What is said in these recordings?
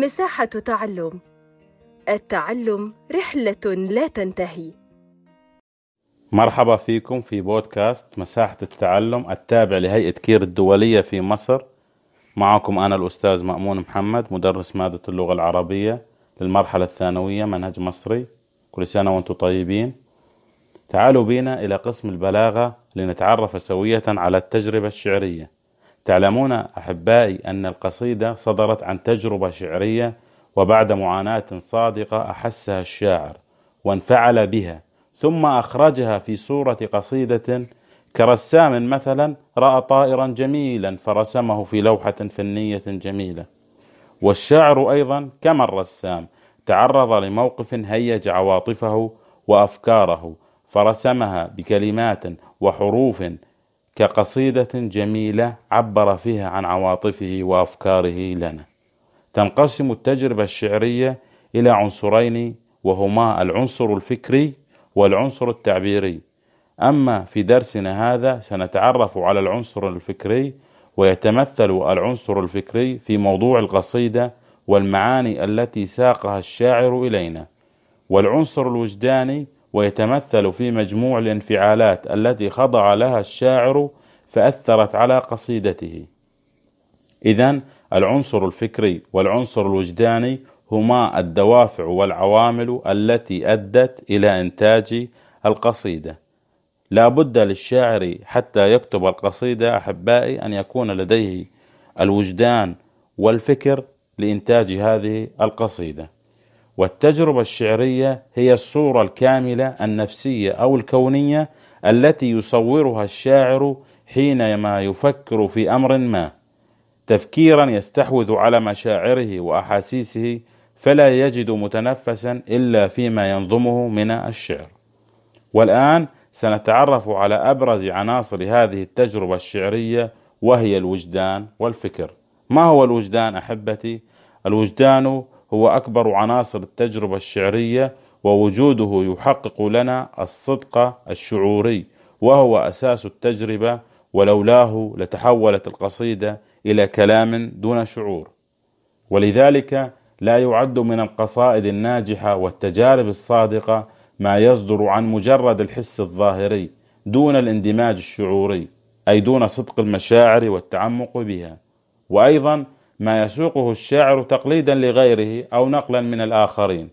مساحة تعلم. التعلم رحلة لا تنتهي. مرحبا فيكم في بودكاست مساحة التعلم التابع لهيئة كير الدولية في مصر. معكم أنا الأستاذ مأمون محمد مدرس مادة اللغة العربية للمرحلة الثانوية منهج مصري. كل سنة وأنتم طيبين. تعالوا بينا إلى قسم البلاغة لنتعرف سوية على التجربة الشعرية. تعلمون أحبائي أن القصيدة صدرت عن تجربة شعرية وبعد معاناة صادقة أحسها الشاعر وانفعل بها ثم أخرجها في صورة قصيدة كرسام مثلا رأى طائرا جميلا فرسمه في لوحة فنية جميلة. والشاعر أيضا كما الرسام تعرض لموقف هيج عواطفه وأفكاره فرسمها بكلمات وحروف كقصيدة جميلة عبر فيها عن عواطفه وأفكاره لنا. تنقسم التجربة الشعرية إلى عنصرين وهما العنصر الفكري والعنصر التعبيري. أما في درسنا هذا سنتعرف على العنصر الفكري ويتمثل العنصر الفكري في موضوع القصيدة والمعاني التي ساقها الشاعر إلينا. والعنصر الوجداني ويتمثل في مجموع الانفعالات التي خضع لها الشاعر فأثرت على قصيدته. إذا العنصر الفكري والعنصر الوجداني هما الدوافع والعوامل التي أدت إلى إنتاج القصيدة. لا بد للشاعر حتى يكتب القصيدة أحبائي أن يكون لديه الوجدان والفكر لإنتاج هذه القصيدة. والتجربة الشعرية هي الصورة الكاملة النفسية أو الكونية التي يصورها الشاعر حينما يفكر في أمر ما. تفكيرا يستحوذ على مشاعره وأحاسيسه فلا يجد متنفسا إلا فيما ينظمه من الشعر. والآن سنتعرف على أبرز عناصر هذه التجربة الشعرية وهي الوجدان والفكر. ما هو الوجدان أحبتي؟ الوجدان هو أكبر عناصر التجربة الشعرية ووجوده يحقق لنا الصدق الشعوري وهو أساس التجربة ولولاه لتحولت القصيدة إلى كلام دون شعور. ولذلك لا يعد من القصائد الناجحة والتجارب الصادقة ما يصدر عن مجرد الحس الظاهري دون الاندماج الشعوري أي دون صدق المشاعر والتعمق بها. وأيضا ما يسوقه الشاعر تقليدا لغيره أو نقلا من الآخرين.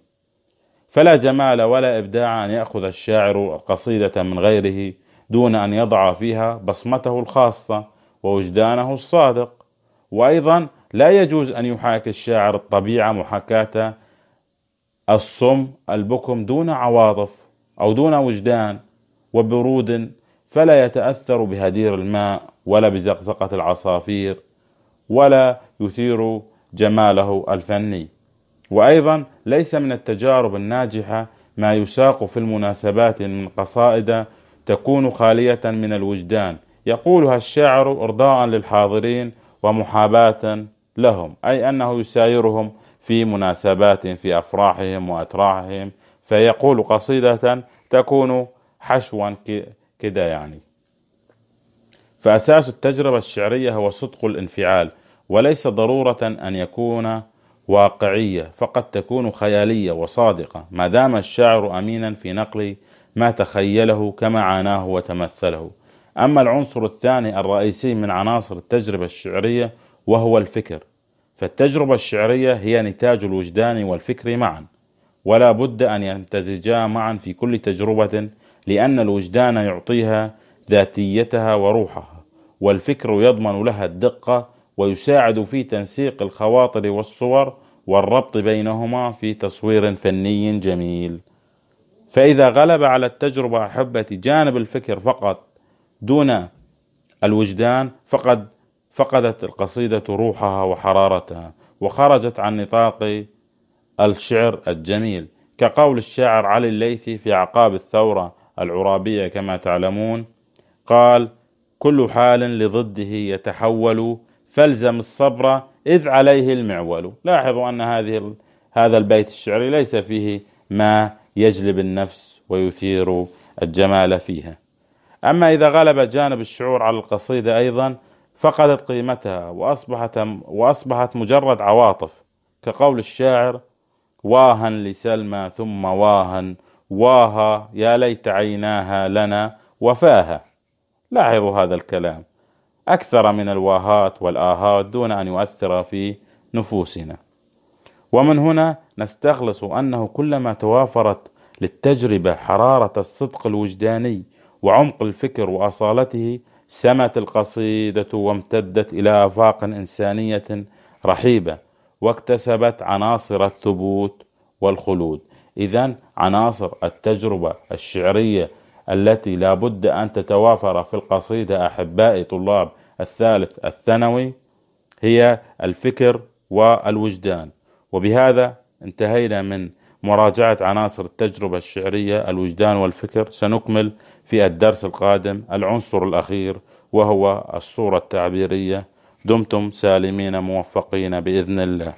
فلا جمال ولا إبداع أن يأخذ الشاعر القصيدة من غيره دون أن يضع فيها بصمته الخاصة ووجدانه الصادق. وأيضا لا يجوز أن يحاكي الشاعر الطبيعة محاكاة الصم البكم دون عواطف أو دون وجدان وبرود فلا يتأثر بهدير الماء ولا بزقزقة العصافير. ولا يثير جماله الفني. وأيضا ليس من التجارب الناجحة ما يساق في المناسبات من قصائد تكون خالية من الوجدان. يقولها الشاعر إرضاء للحاضرين ومحاباة لهم أي أنه يسايرهم في مناسبات في أفراحهم وأتراحهم فيقول قصيدة تكون حشوا كده يعني. فأساس التجربة الشعرية هو صدق الانفعال وليس ضرورة أن يكون واقعية فقد تكون خيالية وصادقة. ما دام الشاعر أمينا في نقل ما تخيله كما عاناه وتمثله. أما العنصر الثاني الرئيسي من عناصر التجربة الشعرية وهو الفكر. فالتجربة الشعرية هي نتاج الوجدان والفكر معا ولا بد أن يمتزجا معا في كل تجربة لأن الوجدان يعطيها ذاتيتها وروحها. والفكر يضمن لها الدقة ويساعد في تنسيق الخواطر والصور والربط بينهما في تصوير فني جميل. فإذا غلب على التجربة أحبة جانب الفكر فقط دون الوجدان فقد فقدت القصيدة روحها وحرارتها وخرجت عن نطاق الشعر الجميل. كقول الشاعر علي الليثي في عقاب الثورة العرابية كما تعلمون قال كل حال لضده يتحول. فالزم الصبر إذ عليه المعول. لاحظوا أن هذه هذا البيت الشعري ليس فيه ما يجلب النفس ويثير الجمال فيها. أما إذا غلب جانب الشعور على القصيدة أيضا فقدت قيمتها وأصبحت, وأصبحت مجرد عواطف. كقول الشاعر واها لسلمى ثم واها واها يا ليت عيناها لنا وفاها. لاحظوا هذا الكلام. أكثر من الواهات والآهات دون أن يؤثر في نفوسنا. ومن هنا نستخلص أنه كلما توافرت للتجربة حرارة الصدق الوجداني وعمق الفكر وأصالته سمت القصيدة وامتدت إلى آفاق إنسانية رحيبة واكتسبت عناصر الثبوت والخلود. إذا عناصر التجربة الشعرية التي لا بد أن تتوافر في القصيدة أحبائي طلاب الثالث الثانوي هي الفكر والوجدان. وبهذا انتهينا من مراجعة عناصر التجربة الشعرية الوجدان والفكر. سنكمل في الدرس القادم العنصر الأخير وهو الصورة التعبيرية. دمتم سالمين موفقين بإذن الله.